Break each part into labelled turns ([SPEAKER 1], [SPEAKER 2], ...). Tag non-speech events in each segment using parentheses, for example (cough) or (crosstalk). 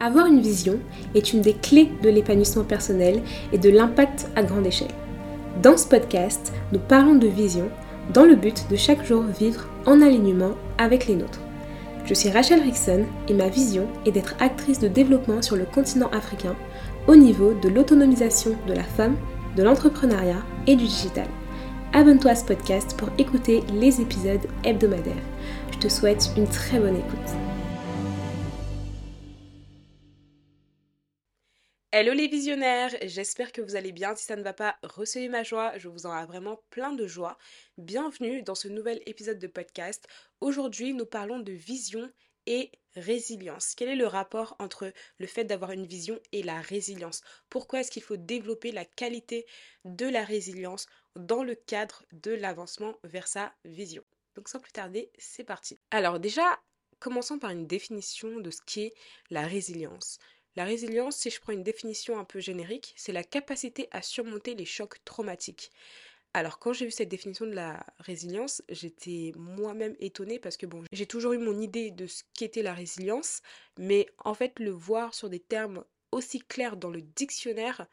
[SPEAKER 1] Avoir une vision est une des clés de l'épanouissement personnel et de l'impact à grande échelle. Dans ce podcast, nous parlons de vision dans le but de chaque jour vivre en alignement avec les nôtres. Je suis Rachel Rickson et ma vision est d'être actrice de développement sur le continent africain au niveau de l'autonomisation de la femme, de l'entrepreneuriat et du digital. Abonne-toi à ce podcast pour écouter les épisodes hebdomadaires. Je te souhaite une très bonne écoute.
[SPEAKER 2] Hello les visionnaires, j'espère que vous allez bien. Si ça ne va pas, recevez ma joie, je vous en ai vraiment plein de joie. Bienvenue dans ce nouvel épisode de podcast. Aujourd'hui, nous parlons de vision et résilience. Quel est le rapport entre le fait d'avoir une vision et la résilience? Pourquoi est-ce qu'il faut développer la qualité de la résilience dans le cadre de l'avancement vers sa vision? Donc sans plus tarder, c'est parti. Alors déjà, commençons par une définition de ce qu'est la résilience. La résilience, si je prends une définition un peu générique, c'est la capacité à surmonter les chocs traumatiques. Alors quand j'ai vu cette définition de la résilience, j'étais moi-même étonnée parce que bon, j'ai toujours eu mon idée de ce qu'était la résilience, mais en fait le voir sur des termes aussi clairs dans le dictionnaire,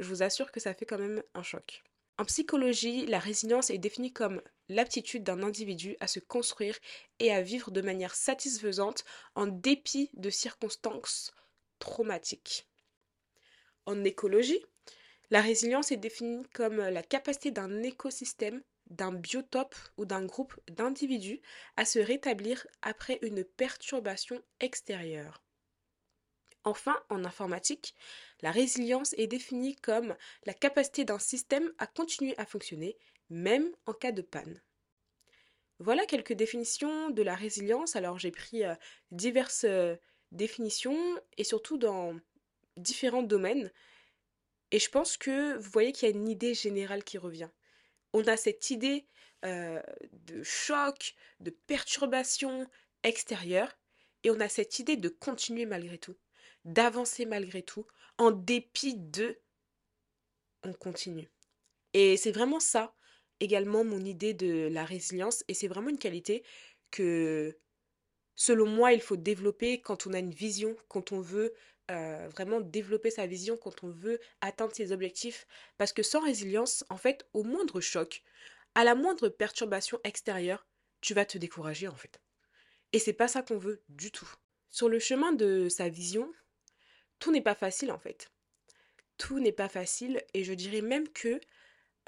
[SPEAKER 2] je vous assure que ça fait quand même un choc. En psychologie, la résilience est définie comme l'aptitude d'un individu à se construire et à vivre de manière satisfaisante en dépit de circonstances traumatique. En écologie, la résilience est définie comme la capacité d'un écosystème, d'un biotope ou d'un groupe d'individus à se rétablir après une perturbation extérieure. Enfin, en informatique, la résilience est définie comme la capacité d'un système à continuer à fonctionner, même en cas de panne. Voilà quelques définitions de la résilience. Alors j'ai pris euh, diverses euh, définitions et surtout dans différents domaines. Et je pense que vous voyez qu'il y a une idée générale qui revient. On a cette idée euh, de choc, de perturbation extérieure, et on a cette idée de continuer malgré tout, d'avancer malgré tout, en dépit de, on continue. Et c'est vraiment ça également mon idée de la résilience, et c'est vraiment une qualité que selon moi, il faut développer quand on a une vision, quand on veut euh, vraiment développer sa vision, quand on veut atteindre ses objectifs. Parce que sans résilience, en fait, au moindre choc, à la moindre perturbation extérieure, tu vas te décourager en fait. Et c'est pas ça qu'on veut du tout. Sur le chemin de sa vision, tout n'est pas facile en fait. Tout n'est pas facile et je dirais même que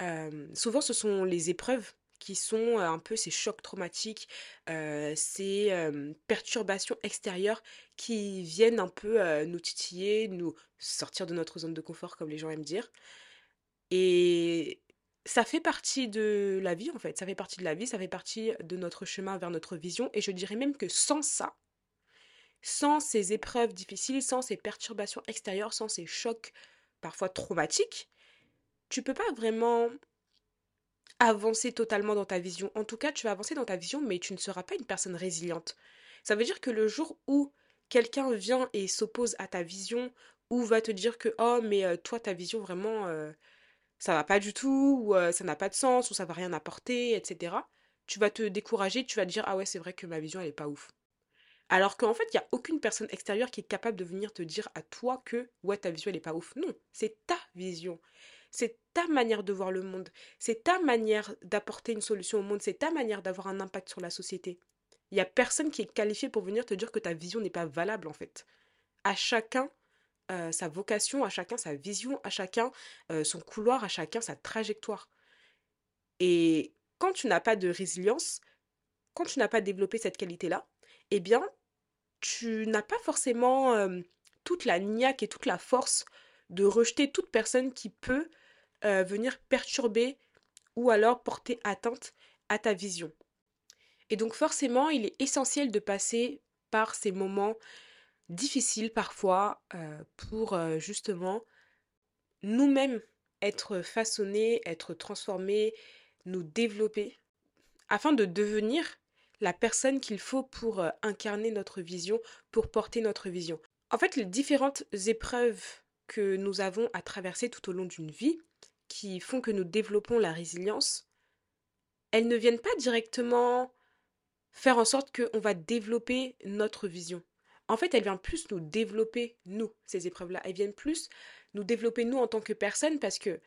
[SPEAKER 2] euh, souvent ce sont les épreuves qui sont un peu ces chocs traumatiques, ces perturbations extérieures qui viennent un peu nous titiller, nous sortir de notre zone de confort, comme les gens aiment dire. Et ça fait partie de la vie, en fait. Ça fait partie de la vie, ça fait partie de notre chemin vers notre vision. Et je dirais même que sans ça, sans ces épreuves difficiles, sans ces perturbations extérieures, sans ces chocs parfois traumatiques, tu peux pas vraiment avancer totalement dans ta vision. En tout cas, tu vas avancer dans ta vision, mais tu ne seras pas une personne résiliente. Ça veut dire que le jour où quelqu'un vient et s'oppose à ta vision, ou va te dire que oh mais euh, toi ta vision vraiment euh, ça va pas du tout, ou euh, ça n'a pas de sens, ou ça va rien apporter, etc. Tu vas te décourager, tu vas te dire ah ouais c'est vrai que ma vision elle est pas ouf. Alors qu'en fait, il n'y a aucune personne extérieure qui est capable de venir te dire à toi que ouais, ta vision elle est pas ouf. Non, c'est ta vision. C'est ta manière de voir le monde, c'est ta manière d'apporter une solution au monde, c'est ta manière d'avoir un impact sur la société. Il n'y a personne qui est qualifié pour venir te dire que ta vision n'est pas valable en fait. À chacun euh, sa vocation, à chacun sa vision, à chacun euh, son couloir, à chacun sa trajectoire. Et quand tu n'as pas de résilience, quand tu n'as pas développé cette qualité-là, eh bien, tu n'as pas forcément euh, toute la niaque et toute la force de rejeter toute personne qui peut euh, venir perturber ou alors porter atteinte à ta vision. Et donc forcément, il est essentiel de passer par ces moments difficiles parfois euh, pour euh, justement nous-mêmes être façonnés, être transformés, nous développer, afin de devenir la personne qu'il faut pour incarner notre vision, pour porter notre vision. En fait, les différentes épreuves que nous avons à traverser tout au long d'une vie, qui font que nous développons la résilience, elles ne viennent pas directement faire en sorte qu'on va développer notre vision. en fait, elles viennent plus nous développer, nous, ces épreuves-là. Elles viennent plus nous développer, nous, en tant que personne, parce que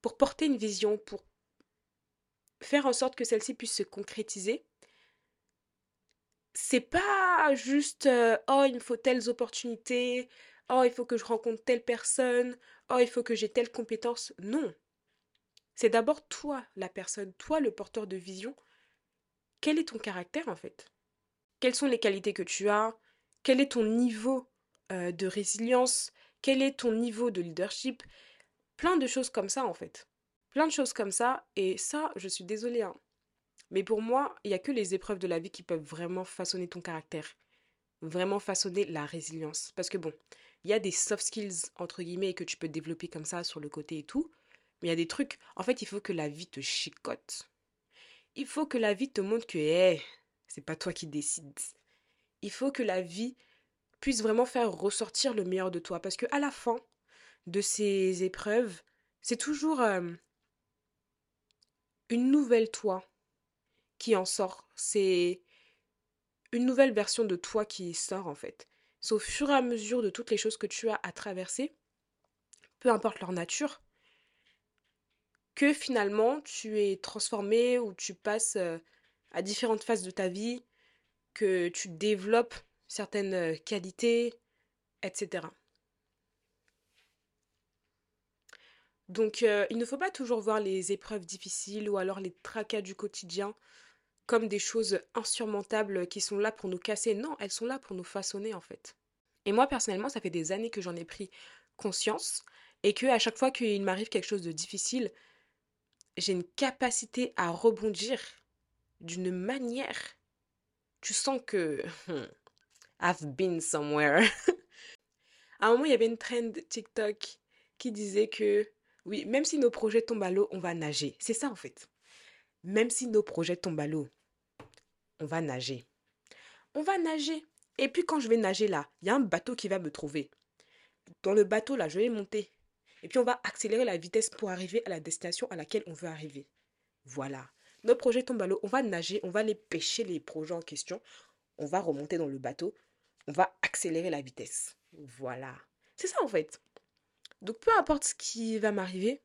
[SPEAKER 2] pour porter une vision, pour faire en sorte que celle-ci puisse se concrétiser, c'est pas juste euh, oh, il me faut telles opportunités, oh, il faut que je rencontre telle personne, oh, il faut que j'ai telle compétence. Non. C'est d'abord toi, la personne, toi, le porteur de vision. Quel est ton caractère en fait? Quelles sont les qualités que tu as? Quel est ton niveau euh, de résilience? Quel est ton niveau de leadership? Plein de choses comme ça en fait. Plein de choses comme ça. Et ça, je suis désolée. Hein. Mais pour moi, il n'y a que les épreuves de la vie qui peuvent vraiment façonner ton caractère. Vraiment façonner la résilience. Parce que bon, il y a des soft skills, entre guillemets, que tu peux développer comme ça sur le côté et tout. Mais il y a des trucs. En fait, il faut que la vie te chicote. Il faut que la vie te montre que, hé, c'est pas toi qui décides. Il faut que la vie puisse vraiment faire ressortir le meilleur de toi. Parce que à la fin de ces épreuves, c'est toujours euh, une nouvelle toi qui en sort. C'est une nouvelle version de toi qui sort en fait. C'est au fur et à mesure de toutes les choses que tu as à traverser, peu importe leur nature, que finalement tu es transformé ou tu passes euh, à différentes phases de ta vie, que tu développes certaines euh, qualités, etc. Donc euh, il ne faut pas toujours voir les épreuves difficiles ou alors les tracas du quotidien comme des choses insurmontables qui sont là pour nous casser. Non, elles sont là pour nous façonner en fait. Et moi personnellement, ça fait des années que j'en ai pris conscience et que à chaque fois qu'il m'arrive quelque chose de difficile, j'ai une capacité à rebondir d'une manière. Tu sens que hmm, I've been somewhere. (laughs) à un moment, il y avait une trend TikTok qui disait que oui, même si nos projets tombent à l'eau, on va nager. C'est ça en fait même si nos projets tombent à l'eau, on va nager. On va nager. Et puis quand je vais nager là, il y a un bateau qui va me trouver. Dans le bateau là, je vais monter. Et puis on va accélérer la vitesse pour arriver à la destination à laquelle on veut arriver. Voilà. Nos projets tombent à l'eau, on va nager, on va aller pêcher les projets en question. On va remonter dans le bateau. On va accélérer la vitesse. Voilà. C'est ça en fait. Donc peu importe ce qui va m'arriver,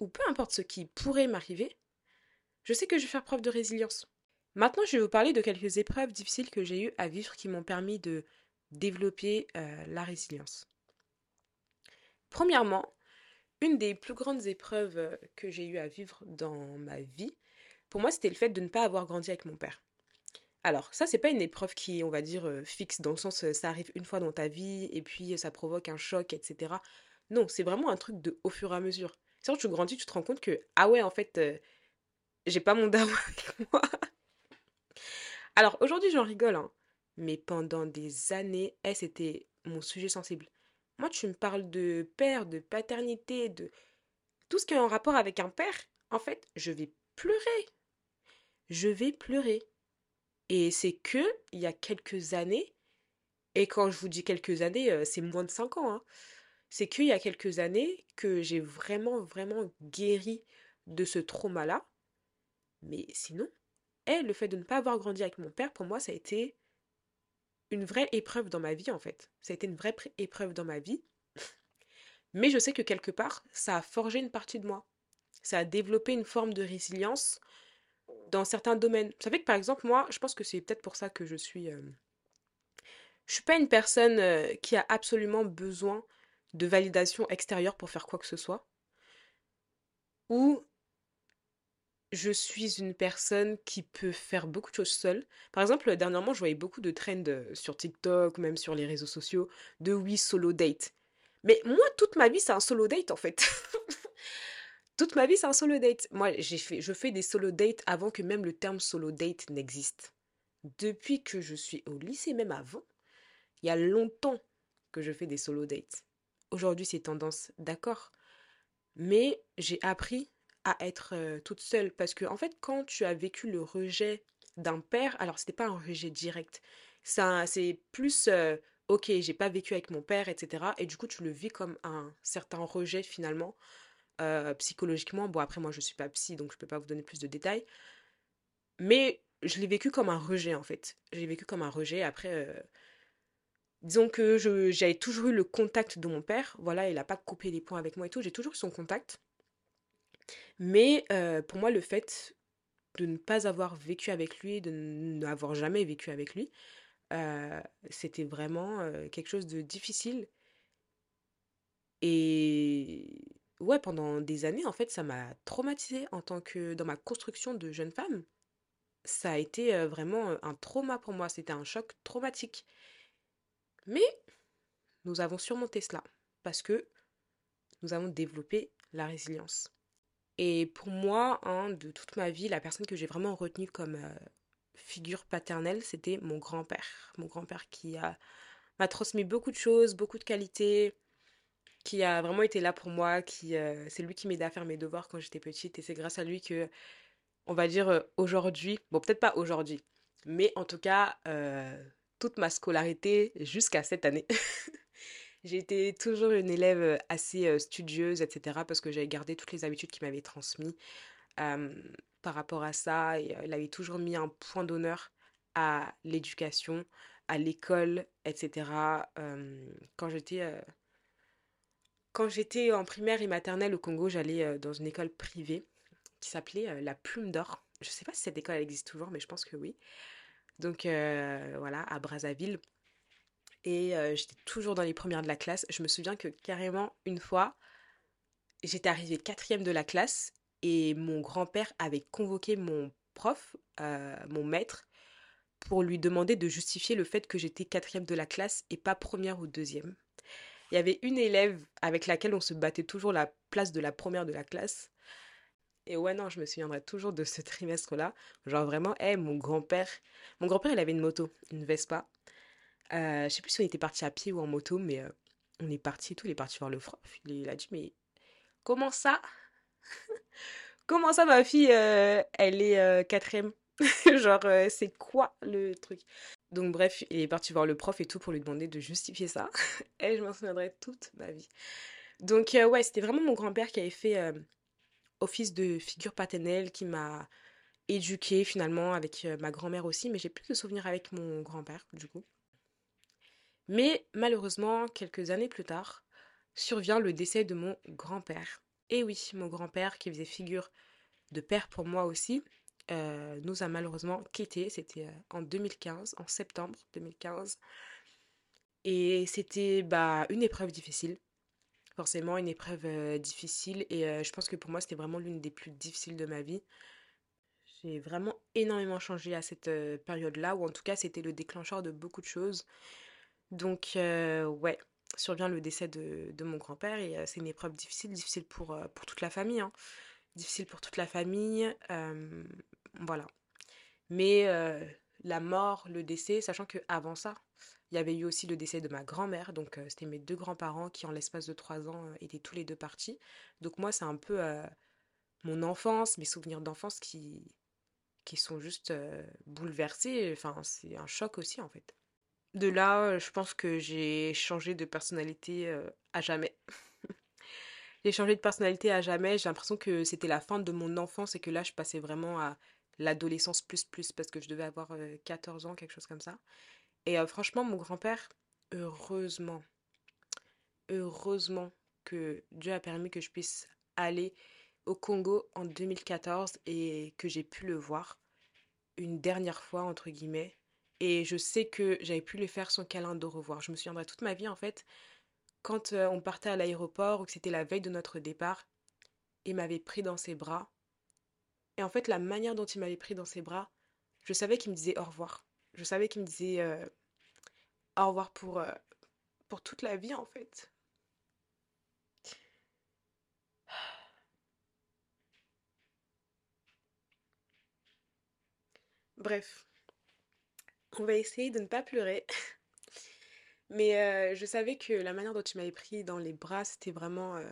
[SPEAKER 2] ou peu importe ce qui pourrait m'arriver, je sais que je vais faire preuve de résilience. Maintenant, je vais vous parler de quelques épreuves difficiles que j'ai eues à vivre qui m'ont permis de développer euh, la résilience. Premièrement, une des plus grandes épreuves euh, que j'ai eues à vivre dans ma vie, pour moi, c'était le fait de ne pas avoir grandi avec mon père. Alors, ça, c'est pas une épreuve qui, on va dire, euh, fixe, dans le sens, ça arrive une fois dans ta vie, et puis ça provoque un choc, etc. Non, c'est vraiment un truc de au fur et à mesure. C'est tu grandis, tu te rends compte que, ah ouais, en fait, j'ai pas mon (laughs) daron avec moi. Alors aujourd'hui j'en rigole, hein, mais pendant des années, eh, c'était mon sujet sensible. Moi tu me parles de père, de paternité, de tout ce qui est en rapport avec un père, en fait je vais pleurer. Je vais pleurer. Et c'est que il y a quelques années, et quand je vous dis quelques années, euh, c'est moins de 5 ans, hein, c'est qu'il y a quelques années que j'ai vraiment, vraiment guéri de ce trauma-là. Mais sinon, et le fait de ne pas avoir grandi avec mon père, pour moi, ça a été une vraie épreuve dans ma vie, en fait. Ça a été une vraie épreuve dans ma vie. Mais je sais que quelque part, ça a forgé une partie de moi. Ça a développé une forme de résilience dans certains domaines. Vous savez que par exemple, moi, je pense que c'est peut-être pour ça que je suis... Euh, Je suis pas une personne euh, qui a absolument besoin de validation extérieure pour faire quoi que ce soit. Ou je suis une personne qui peut faire beaucoup de choses seule. Par exemple, dernièrement, je voyais beaucoup de trends euh, sur TikTok, même sur les réseaux sociaux, de oui, solo date. Mais moi, toute ma vie, c'est un solo date en fait. (laughs) toute ma vie, c'est un solo date. Moi, j'ai fait, je fais des solo dates avant que même le terme solo date n'existe. Depuis que je suis au lycée, même avant, il y a longtemps que je fais des solo dates. Aujourd'hui, c'est tendance, d'accord. Mais j'ai appris à être toute seule. Parce que, en fait, quand tu as vécu le rejet d'un père, alors c'était pas un rejet direct. C'est plus, ok, j'ai pas vécu avec mon père, etc. Et du coup, tu le vis comme un certain rejet finalement, psychologiquement. Bon, après, moi, je suis pas psy, donc je peux pas vous donner plus de détails. Mais je l'ai vécu comme un rejet en fait. Je l'ai vécu comme un rejet. Après, disons que j'avais toujours eu le contact de mon père. Voilà, il n'a pas coupé les points avec moi et tout. J'ai toujours eu son contact. Mais pour moi, le fait de ne pas avoir vécu avec lui, de n'avoir jamais vécu avec lui, c'était vraiment quelque chose de difficile. Et ouais, pendant des années, en fait, ça m'a traumatisée en tant que dans ma construction de jeune femme. Ça a été vraiment un trauma pour moi, c'était un choc traumatique. Mais nous avons surmonté cela parce que nous avons développé la résilience. Et pour moi, hein, de toute ma vie, la personne que j'ai vraiment retenue comme euh, figure paternelle, c'était mon grand-père. Mon grand-père qui m'a transmis beaucoup de choses, beaucoup de qualités, qui a vraiment été là pour moi, qui euh, c'est lui qui m'aidait à faire mes devoirs quand j'étais petite et c'est grâce à lui que on va dire euh, aujourd'hui, bon peut-être pas aujourd'hui, mais en tout cas toute ma scolarité jusqu'à cette année (laughs) J'ai été toujours une élève assez studieuse, etc. parce que j'avais gardé toutes les habitudes qu'il m'avait transmises par rapport à ça. Il avait toujours mis un point d'honneur à l'éducation, à l'école, etc. quand j'étais... Quand j'étais en primaire et maternelle au Congo, j'allais dans une école privée qui s'appelait La Plume d'Or. Je ne sais pas si cette école existe toujours, mais je pense que oui. Donc voilà, à Brazzaville. Et j'étais toujours dans les premières de la classe. Je me souviens que carrément, une fois, j'étais arrivée quatrième de la classe et mon grand-père avait convoqué mon prof, mon maître, pour lui demander de justifier le fait que j'étais quatrième de la classe et pas première ou deuxième. Il y avait une élève avec laquelle on se battait toujours la place de la première de la classe. Et ouais, non, je me souviendrai toujours de ce trimestre-là. Genre vraiment, hé, mon grand-père. Mon grand-père, il avait une moto, une Vespa. Euh, je sais plus si on était parti à pied ou en moto, mais euh, on est parti et tout. Il est parti voir le prof. Il, a dit, mais comment ça? (laughs) Comment ça, ma fille, euh, elle est quatrième? (laughs) Genre, c'est quoi le truc? Donc, bref, il est parti voir le prof et tout pour lui demander de justifier ça. (laughs) et je m'en souviendrai toute ma vie. Donc, ouais, c'était vraiment mon grand-père qui avait fait office de figure paternelle, qui m'a éduquée finalement avec ma grand-mère aussi, mais j'ai plus de souvenirs avec mon grand-père, du coup. Mais malheureusement, quelques années plus tard, survient le décès de mon grand-père. Et oui, mon grand-père qui faisait figure de père pour moi aussi, euh, nous a malheureusement quittés. C'était euh, en 2015, en septembre 2015. Et c'était bah, une épreuve difficile. Forcément, une épreuve euh, difficile. Et je pense que pour moi, c'était vraiment l'une des plus difficiles de ma vie. J'ai vraiment énormément changé à cette période-là, ou en tout cas, c'était le déclencheur de beaucoup de choses. Donc, euh, ouais, survient le décès de, mon grand-père et euh, c'est une épreuve difficile, difficile pour, euh, pour toute la famille. Hein. Difficile pour toute la famille. voilà. Mais la mort, le décès, sachant que avant ça, il y avait eu aussi le décès de ma grand-mère. Donc, c'était mes deux grands-parents qui, en l'espace de trois ans, étaient tous les deux partis. Donc, moi, c'est un peu mon enfance, mes souvenirs d'enfance qui, qui sont juste bouleversés. Enfin, c'est un choc aussi, en fait. De là, je pense que j'ai changé de personnalité à jamais. (laughs) j'ai changé de personnalité à jamais. J'ai l'impression que c'était la fin de mon enfance et que là, je passais vraiment à l'adolescence plus plus parce que je devais avoir 14 ans, quelque chose comme ça. Et franchement, mon grand-père, heureusement, heureusement que Dieu a permis que je puisse aller au Congo en 2014 et que j'ai pu le voir une dernière fois, entre guillemets, et je sais que j'avais pu le faire sans câlin de revoir. Je me souviendrai toute ma vie, en fait, quand euh, on partait à l'aéroport ou que c'était la veille de notre départ, il m'avait pris dans ses bras. Et en fait, la manière dont il m'avait pris dans ses bras, je savais qu'il me disait au revoir. Je savais qu'il me disait euh, au revoir pour, euh, pour toute la vie, en fait. Bref, on va essayer de ne pas pleurer. (laughs) Mais euh, je savais que la manière dont tu m'avais pris dans les bras, c'était vraiment euh,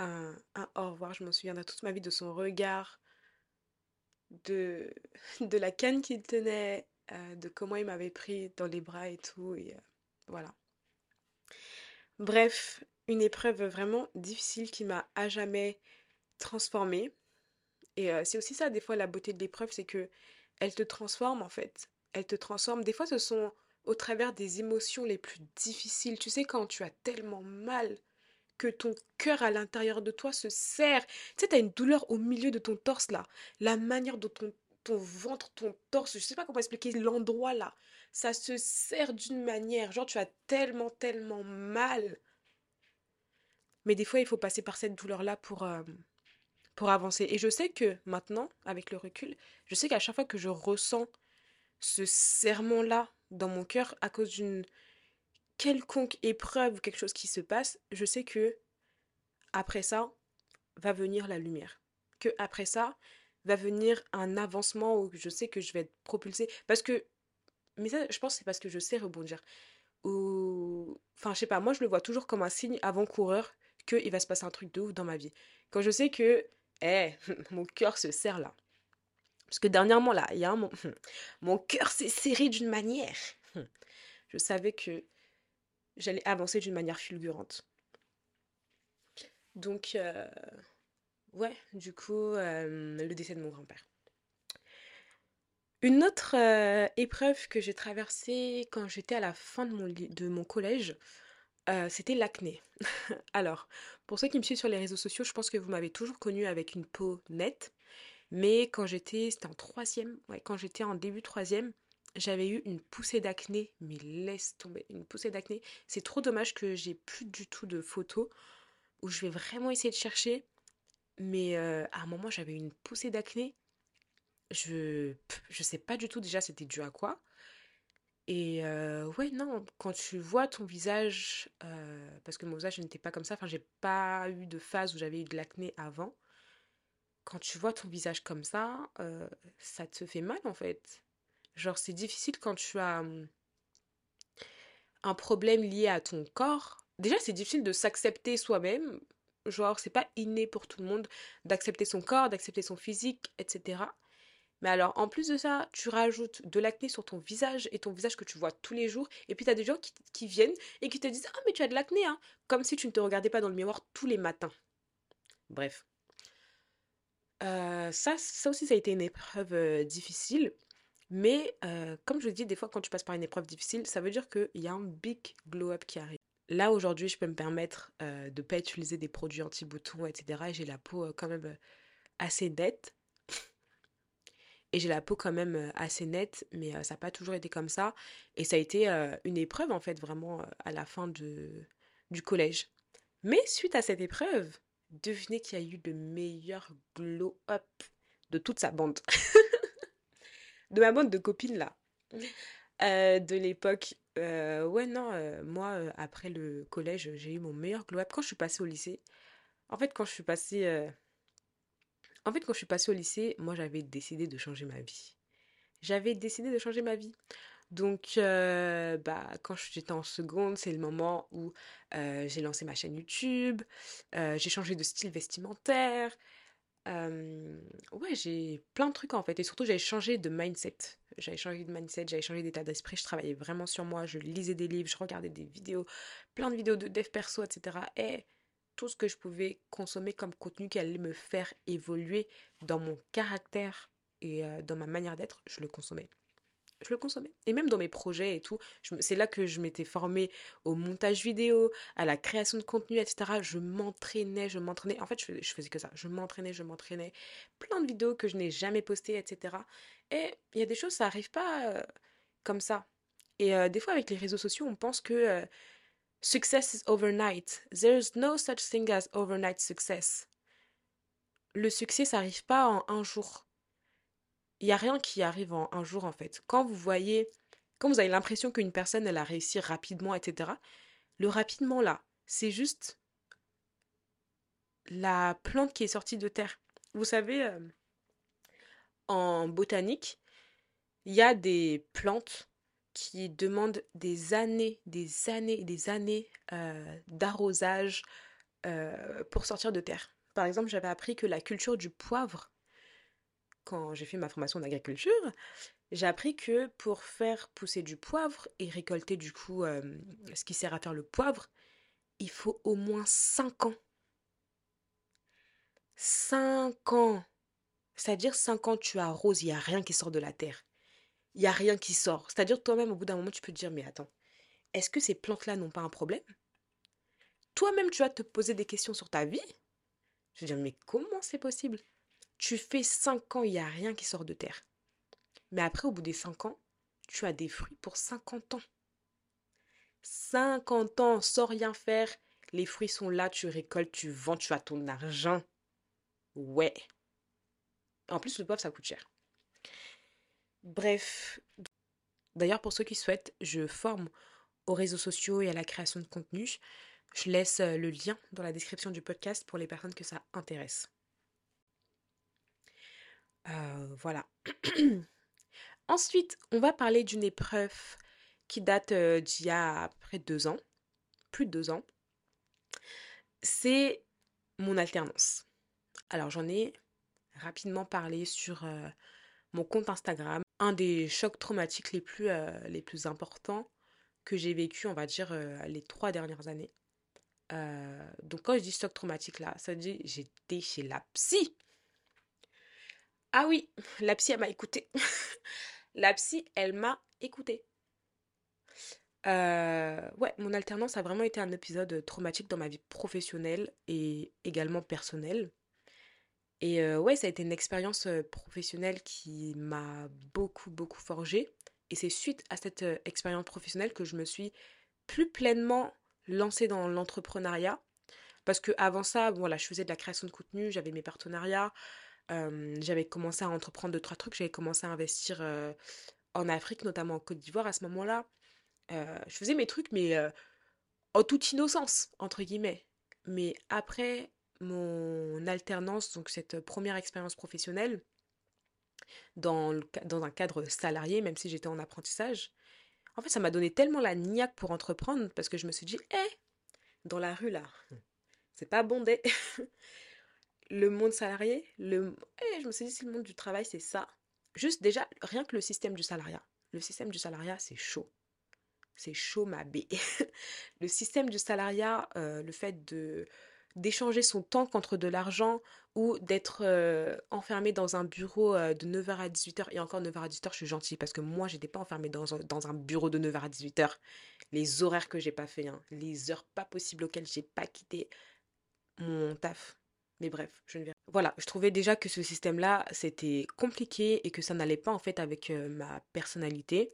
[SPEAKER 2] un, au revoir. Je m'en souviendrai toute ma vie de son regard, (laughs) de, la canne qu'il tenait, euh, de comment il m'avait pris dans les bras et tout. Voilà. Bref, une épreuve vraiment difficile qui m'a à jamais transformée. Et c'est aussi ça, des fois, la beauté de l'épreuve, c'est que elle te transforme en fait. Elle te transforme. Des fois, ce sont au travers des émotions les plus difficiles. Tu sais, quand tu as tellement mal que ton cœur à l'intérieur de toi se serre. Tu sais, tu as une douleur au milieu de ton torse là. La manière dont ton, ton ventre, ton torse, je sais pas comment expliquer l'endroit là, ça se serre d'une manière. Genre, tu as tellement, tellement mal. Mais des fois, il faut passer par cette douleur là pour, euh, pour avancer. Et je sais que maintenant, avec le recul, je sais qu'à chaque fois que je ressens ce serment là dans mon cœur à cause d'une quelconque épreuve ou quelque chose qui se passe, je sais que après ça va venir la lumière. Que après ça va venir un avancement où je sais que je vais être propulsée. Parce que, mais ça, je pense c'est parce que je sais rebondir. Ou, enfin, je sais pas, moi je le vois toujours comme un signe avant-coureur qu'il va se passer un truc de ouf dans ma vie. Quand je sais que, eh, (laughs) mon cœur se serre là. Parce que dernièrement là, il y a un, mon, mon cœur s'est serré d'une manière. Je savais que j'allais avancer d'une manière fulgurante. Donc, euh, ouais, du coup, euh, le décès de mon grand-père. Une autre euh, épreuve que j'ai traversée quand j'étais à la fin de mon collège, c'était l'acné. (laughs) Alors, pour ceux qui me suivent sur les réseaux sociaux, je pense que vous m'avez toujours connue avec une peau nette. Mais quand j'étais, c'était en troisième, ouais, quand j'étais en début troisième, j'avais eu une poussée d'acné, mais laisse tomber, une poussée d'acné. C'est trop dommage que j'ai plus du tout de photos où je vais vraiment essayer de chercher. Mais euh, à un moment, j'avais une poussée d'acné. Je je sais pas du tout déjà c'était dû à quoi. Et euh, ouais, non, quand tu vois ton visage, euh, parce que mon visage n'était pas comme ça, enfin, j'ai pas eu de phase où j'avais eu de l'acné avant. Quand tu vois ton visage comme ça, ça te fait mal en fait. Genre, c'est difficile quand tu as hum, un problème lié à ton corps. Déjà, c'est difficile de s'accepter soi-même. Genre, c'est pas inné pour tout le monde d'accepter son corps, d'accepter son physique, etc. Mais alors, en plus de ça, tu rajoutes de l'acné sur ton visage et ton visage que tu vois tous les jours. Et puis, tu as des gens qui, viennent et qui te disent Ah, mais tu as de l'acné, hein Comme si tu ne te regardais pas dans le miroir tous les matins. Bref. Ça, ça aussi, ça a été une épreuve difficile. Mais comme je dis, des fois quand tu passes par une épreuve difficile, ça veut dire qu'il y a un big glow-up qui arrive. Là aujourd'hui, je peux me permettre de ne pas utiliser des produits anti-boutons, etc. Et j'ai la peau quand même assez nette. Et j'ai la peau quand même assez nette, mais ça n'a pas toujours été comme ça. Et ça a été une épreuve en fait vraiment à la fin de, du collège. Mais suite à cette épreuve, devinez qu'il y a eu le meilleur glow-up de toute sa bande. (laughs) de ma bande de copines là. Euh, de l'époque. Euh, ouais, non, euh, moi, après le collège, j'ai eu mon meilleur glow-up quand je suis passée au lycée. En fait, quand je suis passée. En fait, quand je suis passée au lycée, moi, j'avais décidé de changer ma vie. J'avais décidé de changer ma vie. Donc, bah, quand j'étais en seconde, c'est le moment où j'ai lancé ma chaîne YouTube, j'ai changé de style vestimentaire, ouais, j'ai plein de trucs en fait. Et surtout, j'avais changé de mindset. J'avais changé de mindset, j'avais changé d'état d'esprit. Je travaillais vraiment sur moi. Je lisais des livres, je regardais des vidéos, plein de vidéos de dev perso, etc. Et tout ce que je pouvais consommer comme contenu qui allait me faire évoluer dans mon caractère et dans ma manière d'être, je le consommais je le consommais. Et même dans mes projets et tout, c'est là que je m'étais formée au montage vidéo, à la création de contenu, etc. Je m'entraînais, je m'entraînais. En fait, je faisais, que ça. Je m'entraînais, je m'entraînais. Plein de vidéos que je n'ai jamais postées, etc. Et il y a des choses, ça n'arrive pas euh, comme ça. Et euh, des fois, avec les réseaux sociaux, on pense que euh, success is overnight. There's no such thing as overnight success. Le succès, ça n'arrive pas en un jour il n'y a rien qui arrive en un jour en fait. Quand vous voyez, quand vous avez l'impression qu'une personne elle a réussi rapidement, etc., le rapidement là, c'est juste la plante qui est sortie de terre. Vous savez, euh, en botanique, il y a des plantes qui demandent des années, des années des années euh, d'arrosage euh, pour sortir de terre. Par exemple, j'avais appris que la culture du poivre, quand j'ai fait ma formation d'agriculture, j'ai appris que pour faire pousser du poivre et récolter du coup ce qui sert à faire le poivre, il faut au moins 5 ans. 5 ans C'est-à-dire 5 ans, tu arroses, il n'y a rien qui sort de la terre. Il n'y a rien qui sort. C'est-à-dire toi-même, au bout d'un moment, tu peux te dire, mais attends, est-ce que ces plantes-là n'ont pas un problème? Toi-même, tu vas te poser des questions sur ta vie? Je veux dire, mais comment c'est possible? Tu fais 5 ans, il n'y a rien qui sort de terre. Mais après, au bout des 5 ans, tu as des fruits pour 50 ans. 50 ans sans rien faire, les fruits sont là, tu récoltes, tu vends, tu as ton argent. Ouais. En plus, le poivre, ça coûte cher. Bref. D'ailleurs, pour ceux qui souhaitent, je forme aux réseaux sociaux et à la création de contenu. Je laisse euh, le lien dans la description du podcast pour les personnes que ça intéresse. Euh, voilà. (clears throat) Ensuite, on va parler d'une épreuve qui date euh, d'il y a près de deux ans, plus de deux ans. C'est mon alternance. Alors j'en ai rapidement parlé sur mon compte Instagram. Un des chocs traumatiques les plus, les plus importants que j'ai vécu, on va dire, les trois dernières années. donc quand je dis choc traumatique là, ça veut dire j'étais chez la psy. Ah oui, la psy, elle m'a écouté. (laughs) la psy, elle m'a écouté. ouais, mon alternance a vraiment été un épisode traumatique dans ma vie professionnelle et également personnelle. Et ouais, ça a été une expérience professionnelle qui m'a beaucoup, beaucoup forgée. Et c'est suite à cette expérience professionnelle que je me suis plus pleinement lancée dans l'entrepreneuriat. Parce que avant ça, voilà, je faisais de la création de contenu, j'avais mes partenariats, j'avais commencé à entreprendre deux, trois trucs, j'avais commencé à investir en Afrique, notamment en Côte d'Ivoire à ce moment-là. je faisais mes trucs, mais en toute innocence, entre guillemets. Mais après, mon alternance, donc cette première expérience professionnelle, dans, un cadre salarié, même si j'étais en apprentissage, en fait, ça m'a donné tellement la niaque pour entreprendre parce que je me suis dit, hé, dans la rue là, c'est pas bondé. (laughs) le monde salarié, le... je me suis dit, si le monde du travail, c'est ça. Juste déjà, rien que le système du salariat. Le système du salariat, c'est chaud. C'est chaud, ma bé. (laughs) le système du salariat, euh, le fait de d'échanger son temps contre de l'argent ou d'être euh, enfermé dans un bureau euh, de 9h à 18h. Et encore 9h à 18h, je suis gentille parce que moi, j'étais pas enfermée dans un, dans un bureau de 9h à 18h. Les horaires que j'ai pas fait, hein, les heures pas possibles auxquelles j'ai pas quitté mon taf. Mais bref, je ne Voilà, je trouvais déjà que ce système-là, c'était compliqué et que ça n'allait pas en fait avec euh, ma personnalité.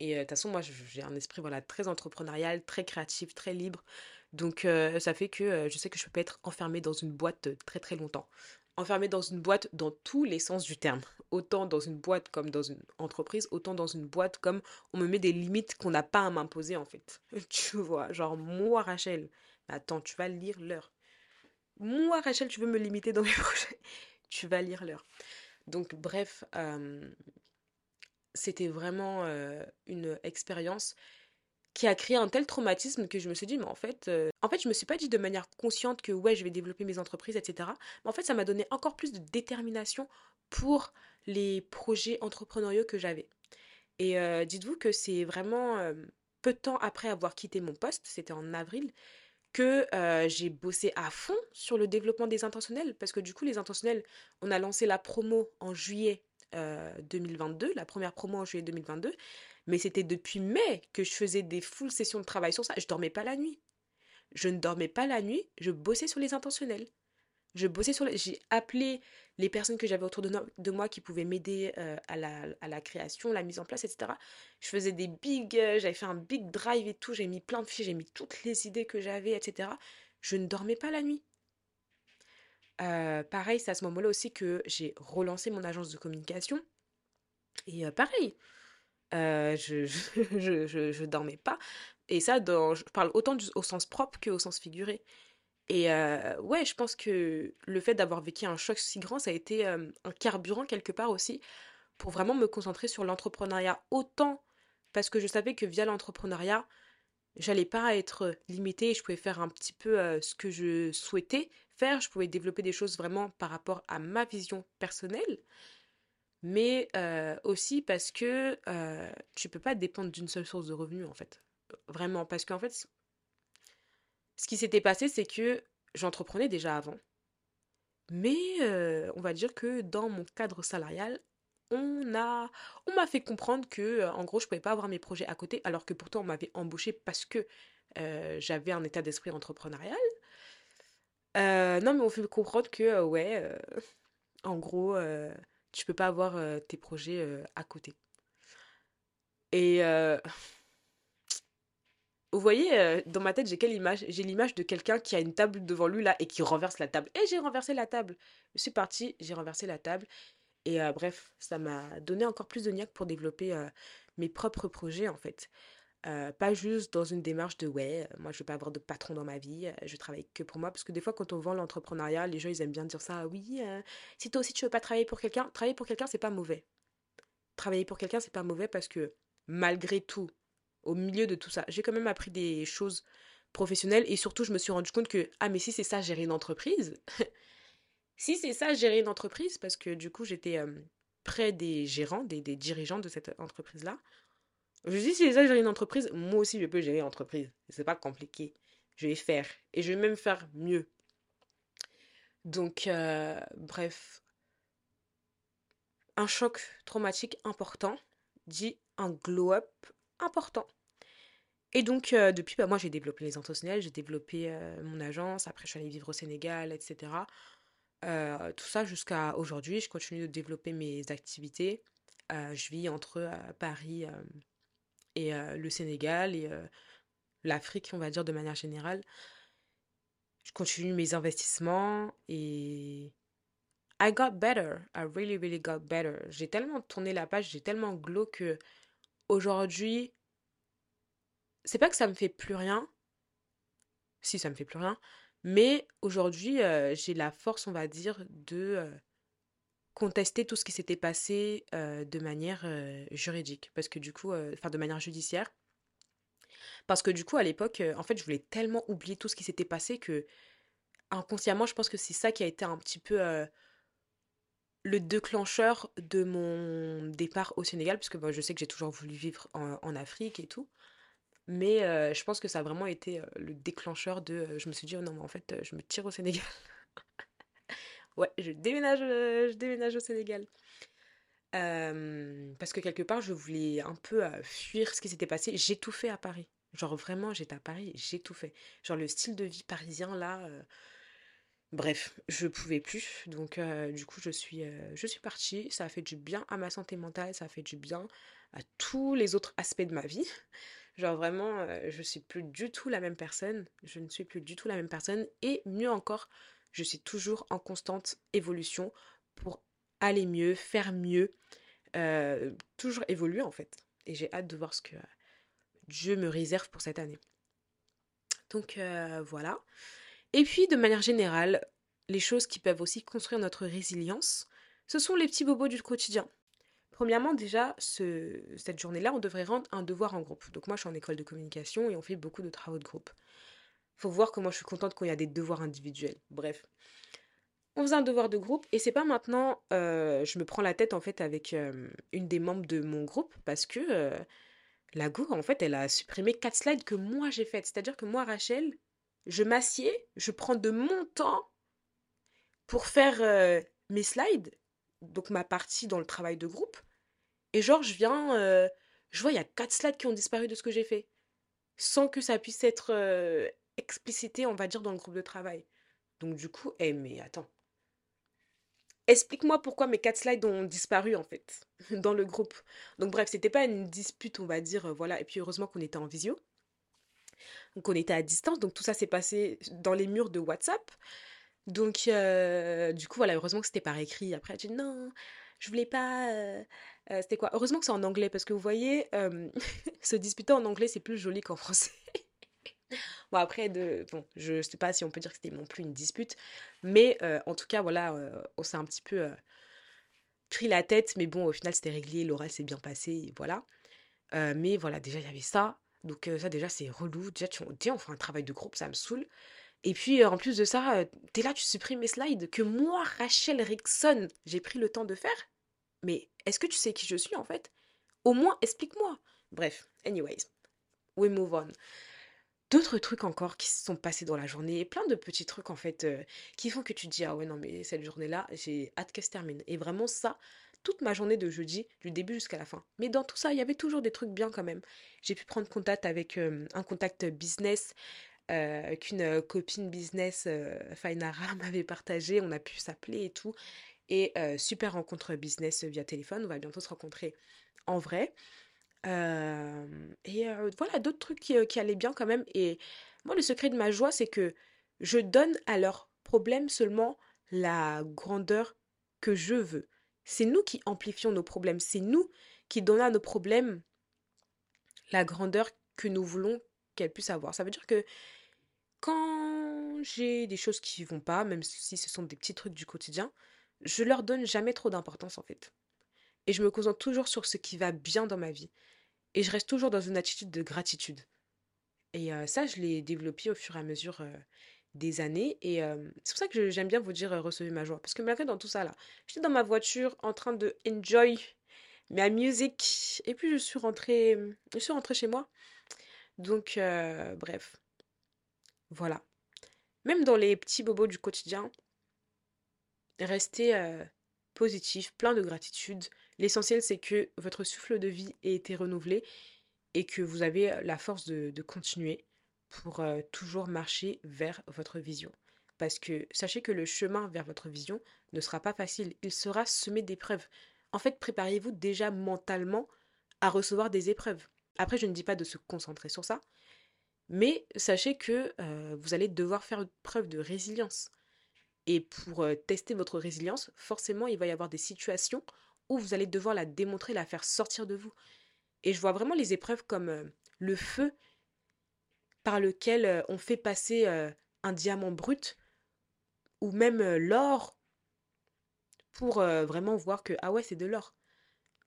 [SPEAKER 2] Et de toute façon, moi, j'ai un esprit voilà, très entrepreneurial, très créatif, très libre. Donc ça fait que je sais que je peux pas être enfermée dans une boîte très très longtemps. Enfermée dans une boîte dans tous les sens du terme. Autant dans une boîte comme dans une entreprise, autant dans une boîte comme on me met des limites qu'on n'a pas à m'imposer en fait. (laughs) Tu vois, genre moi Rachel, attends, tu vas lire l'heure. Moi Rachel, tu veux me limiter dans mes (laughs) projets, tu vas lire l'heure. Donc bref, c'était vraiment une expérience qui a créé un tel traumatisme que je me suis dit, mais en fait, euh, en fait, je me suis pas dit de manière consciente que ouais, je vais développer mes entreprises, etc. Mais en fait, ça m'a donné encore plus de détermination pour les projets entrepreneuriaux que j'avais. Et euh, dites-vous que c'est vraiment euh, peu de temps après avoir quitté mon poste, c'était en avril, que j'ai bossé à fond sur le développement des intentionnels. Parce que du coup, les intentionnels, on a lancé la promo en juillet 2022, la première promo en juillet 2022. Mais c'était depuis mai que je faisais des full sessions de travail sur ça. Je dormais pas la nuit. Je ne dormais pas la nuit, je bossais sur les intentionnels. Je bossais sur les... J'ai appelé les personnes que j'avais autour de, moi qui pouvaient m'aider euh, à, la, création, la mise en place, etc. Je faisais des big... Euh, j'avais fait un big drive et tout. J'ai mis plein de fiches, j'ai mis toutes les idées que j'avais, etc. Je ne dormais pas la nuit. Euh, pareil, c'est à ce moment-là aussi que j'ai relancé mon agence de communication. Et pareil, (laughs) je, je, dormais pas. Et ça, je parle autant au sens propre qu'au sens figuré. Et euh, ouais, je pense que le fait d'avoir vécu un choc si grand, ça a été euh, un carburant quelque part aussi pour vraiment me concentrer sur l'entrepreneuriat. Autant parce que je savais que via l'entrepreneuriat, j'allais pas être limitée, je pouvais faire un petit peu ce que je souhaitais faire, je pouvais développer des choses vraiment par rapport à ma vision personnelle mais aussi parce que tu peux pas dépendre d'une seule source de revenus en fait. Vraiment, parce qu'en fait, ce qui s'était passé, c'est que j'entreprenais déjà avant. Mais on va dire que dans mon cadre salarial, on a, on m'a fait comprendre que, en gros, je pouvais pas avoir mes projets à côté, alors que pourtant on m'avait embauché parce que j'avais un état d'esprit entrepreneurial. non, mais on fait comprendre que, ouais, en gros, tu peux pas avoir tes projets à côté. Et vous voyez, dans ma tête, j'ai quelle image? J'ai l'image de quelqu'un qui a une table devant lui là et qui renverse la table. Et j'ai renversé la table. Je suis partie, j'ai renversé la table. Et bref, ça m'a donné encore plus de niaque pour développer mes propres projets en fait. pas juste dans une démarche de ouais, moi je veux pas avoir de patron dans ma vie, je travaille que pour moi. Parce que des fois, quand on vend l'entrepreneuriat, les gens ils aiment bien dire ça. Oui, si toi aussi tu veux pas travailler pour quelqu'un, travailler pour quelqu'un c'est pas mauvais. Travailler pour quelqu'un c'est pas mauvais parce que malgré tout, au milieu de tout ça, j'ai quand même appris des choses professionnelles et surtout je me suis rendu compte que ah mais si c'est ça gérer une entreprise, (laughs) si c'est ça gérer une entreprise parce que du coup j'étais près des gérants, des, dirigeants de cette entreprise là. Je dis si c'est ça gérer une entreprise, moi aussi je peux gérer une entreprise. C'est pas compliqué. Je vais faire et je vais même faire mieux. Donc bref, un choc traumatique important dit un glow-up important. Et donc, euh, depuis, bah, moi, j'ai développé les intentionnels, j'ai développé euh, mon agence, après, je suis allée vivre au Sénégal, etc. Euh, tout ça jusqu'à aujourd'hui, je continue de développer mes activités. je vis entre Paris et le Sénégal et l'Afrique, on va dire, de manière générale. Je continue mes investissements et I got better. I really, really got better. J'ai tellement tourné la page, j'ai tellement glow que aujourd'hui, c'est pas que ça me fait plus rien. Si, ça me fait plus rien. Mais aujourd'hui, euh, j'ai la force, on va dire, de euh, contester tout ce qui s'était passé euh, de manière juridique. Parce que du coup, enfin, de manière judiciaire. Parce que du coup, à l'époque, en fait, je voulais tellement oublier tout ce qui s'était passé que inconsciemment, je pense que c'est ça qui a été un petit peu le déclencheur de mon départ au Sénégal, puisque que je sais que j'ai toujours voulu vivre en, Afrique et tout. Mais euh, je pense que ça a vraiment été euh, le déclencheur de... Euh, je me suis dit, oh non, mais en fait, je me tire au Sénégal. (laughs) ouais, je déménage, je déménage au Sénégal. parce que quelque part, je voulais un peu fuir ce qui s'était passé. J'ai tout fait à Paris. Genre vraiment, j'étais à Paris, j'ai tout fait. Genre le style de vie parisien, là... Bref, je pouvais plus, donc du coup je suis, je suis partie. Ça a fait du bien à ma santé mentale, ça a fait du bien à tous les autres aspects de ma vie. Genre vraiment, je suis plus du tout la même personne. Je ne suis plus du tout la même personne. Et mieux encore, je suis toujours en constante évolution pour aller mieux, faire mieux, toujours évoluer en fait. Et j'ai hâte de voir ce que Dieu me réserve pour cette année. Donc voilà. Et puis, de manière générale, les choses qui peuvent aussi construire notre résilience, ce sont les petits bobos du quotidien. Premièrement, déjà, ce, cette journée-là, on devrait rendre un devoir en groupe. Donc moi, je suis en école de communication et on fait beaucoup de travaux de groupe. Faut voir comment je suis contente quand il y a des devoirs individuels. Bref. On faisait un devoir de groupe et c'est pas maintenant, euh, je me prends la tête en fait avec euh, une des membres de mon groupe parce que euh, la go, en fait, elle a supprimé quatre slides que moi j'ai faites. C'est-à-dire que moi, Rachel, je m'assieds, je prends de mon temps pour faire euh, mes slides, donc ma partie dans le travail de groupe. Et genre, je viens, euh, je vois, il y a quatre slides qui ont disparu de ce que j'ai fait, sans que ça puisse être euh, explicité, on va dire, dans le groupe de travail. Donc du coup, eh mais attends. Explique-moi pourquoi mes quatre slides ont disparu en fait (laughs) dans le groupe. Donc bref, c'était pas une dispute, on va dire, voilà. Et puis heureusement qu'on était en visio. Donc on était à distance, donc tout ça s'est passé dans les murs de WhatsApp. Donc euh, du coup voilà, heureusement que c'était par écrit. Après j'ai dit non, je voulais pas. Euh, euh, c'était quoi? Heureusement que c'est en anglais parce que vous voyez, (laughs) se disputer en anglais c'est plus joli qu'en français. (laughs) bon après de bon, je sais pas si on peut dire que c'était non plus une dispute, mais en tout cas voilà, on s'est un petit peu pris la tête, mais bon au final c'était réglé, l'oral s'est bien passé, voilà. mais voilà déjà il y avait ça. Donc ça déjà c'est relou. Déjà, tu, on fait un travail de groupe, ça me saoule. Et puis en plus de ça, t'es là, tu supprimes mes slides que moi, Rachel Rickson, j'ai pris le temps de faire. Mais est-ce que tu sais qui je suis en fait? Au moins explique-moi. Bref, anyways, we move on. d'autres trucs encore qui se sont passés dans la journée, plein de petits trucs en fait qui font que tu te dis ah ouais non mais cette journée-là, j'ai hâte qu'elle se termine. Et vraiment ça, toute ma journée de jeudi, du début jusqu'à la fin. Mais dans tout ça, il y avait toujours des trucs bien quand même. J'ai pu prendre contact avec euh, un contact business euh, qu'une copine business, Fainara, (laughs) m'avait partagé. On a pu s'appeler et tout. Et super rencontre business via téléphone. On va bientôt se rencontrer en vrai et voilà, d'autres trucs qui, qui allaient bien quand même. Et moi, le secret de ma joie, c'est que je donne à leurs problèmes seulement la grandeur que je veux. C'est nous qui amplifions nos problèmes. C'est nous qui donnons à nos problèmes la grandeur que nous voulons qu'elles puissent avoir. Ça veut dire que quand j'ai des choses qui vont pas, même si ce sont des petits trucs du quotidien, je leur donne jamais trop d'importance en fait. Et je me concentre toujours sur ce qui va bien dans ma vie. Et je reste toujours dans une attitude de gratitude. Et ça, je l'ai développé au fur et à mesure des années. Et c'est pour ça que j'aime bien vous dire recevez ma joie. Parce que malgré dans tout ça là, j'étais dans ma voiture en train de enjoy ma musique. Et puis je suis rentrée, je suis rentrée chez moi. Donc bref, voilà. Même dans les petits bobos du quotidien, restez positif, plein de gratitude. L'essentiel, c'est que votre souffle de vie ait été renouvelé et que vous avez la force de, continuer pour toujours marcher vers votre vision. Parce que sachez que le chemin vers votre vision ne sera pas facile, il sera semé d'épreuves. En fait, préparez-vous déjà mentalement à recevoir des épreuves. Après, je ne dis pas de se concentrer sur ça, mais sachez que vous allez devoir faire preuve de résilience. Et pour tester votre résilience, forcément, il va y avoir des situations où vous allez devoir la démontrer, la faire sortir de vous. Et je vois vraiment les épreuves comme le feu par lequel on fait passer un diamant brut ou même l'or pour vraiment voir que, ah ouais, c'est de l'or.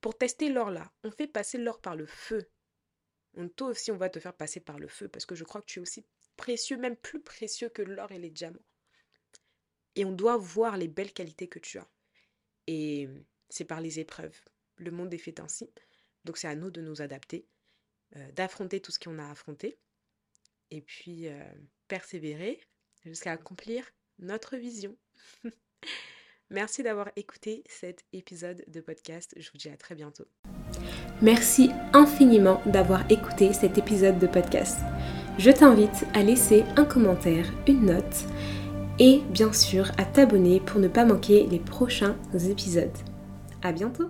[SPEAKER 2] Pour tester l'or là, on fait passer l'or par le feu. toi aussi, on va te faire passer par le feu parce que je crois que tu es aussi précieux, même plus précieux que l'or et les diamants. Et on doit voir les belles qualités que tu as. Et c'est par les épreuves. Le monde est fait ainsi. Donc c'est à nous de nous adapter, d'affronter tout ce qu'on a affronté, et puis euh, persévérer jusqu'à accomplir notre vision. (laughs) Merci d'avoir écouté cet épisode de podcast. Je vous dis à très bientôt.
[SPEAKER 1] Merci infiniment d'avoir écouté cet épisode de podcast. Je t'invite à laisser un commentaire, une note et bien sûr à t'abonner pour ne pas manquer les prochains épisodes. À bientôt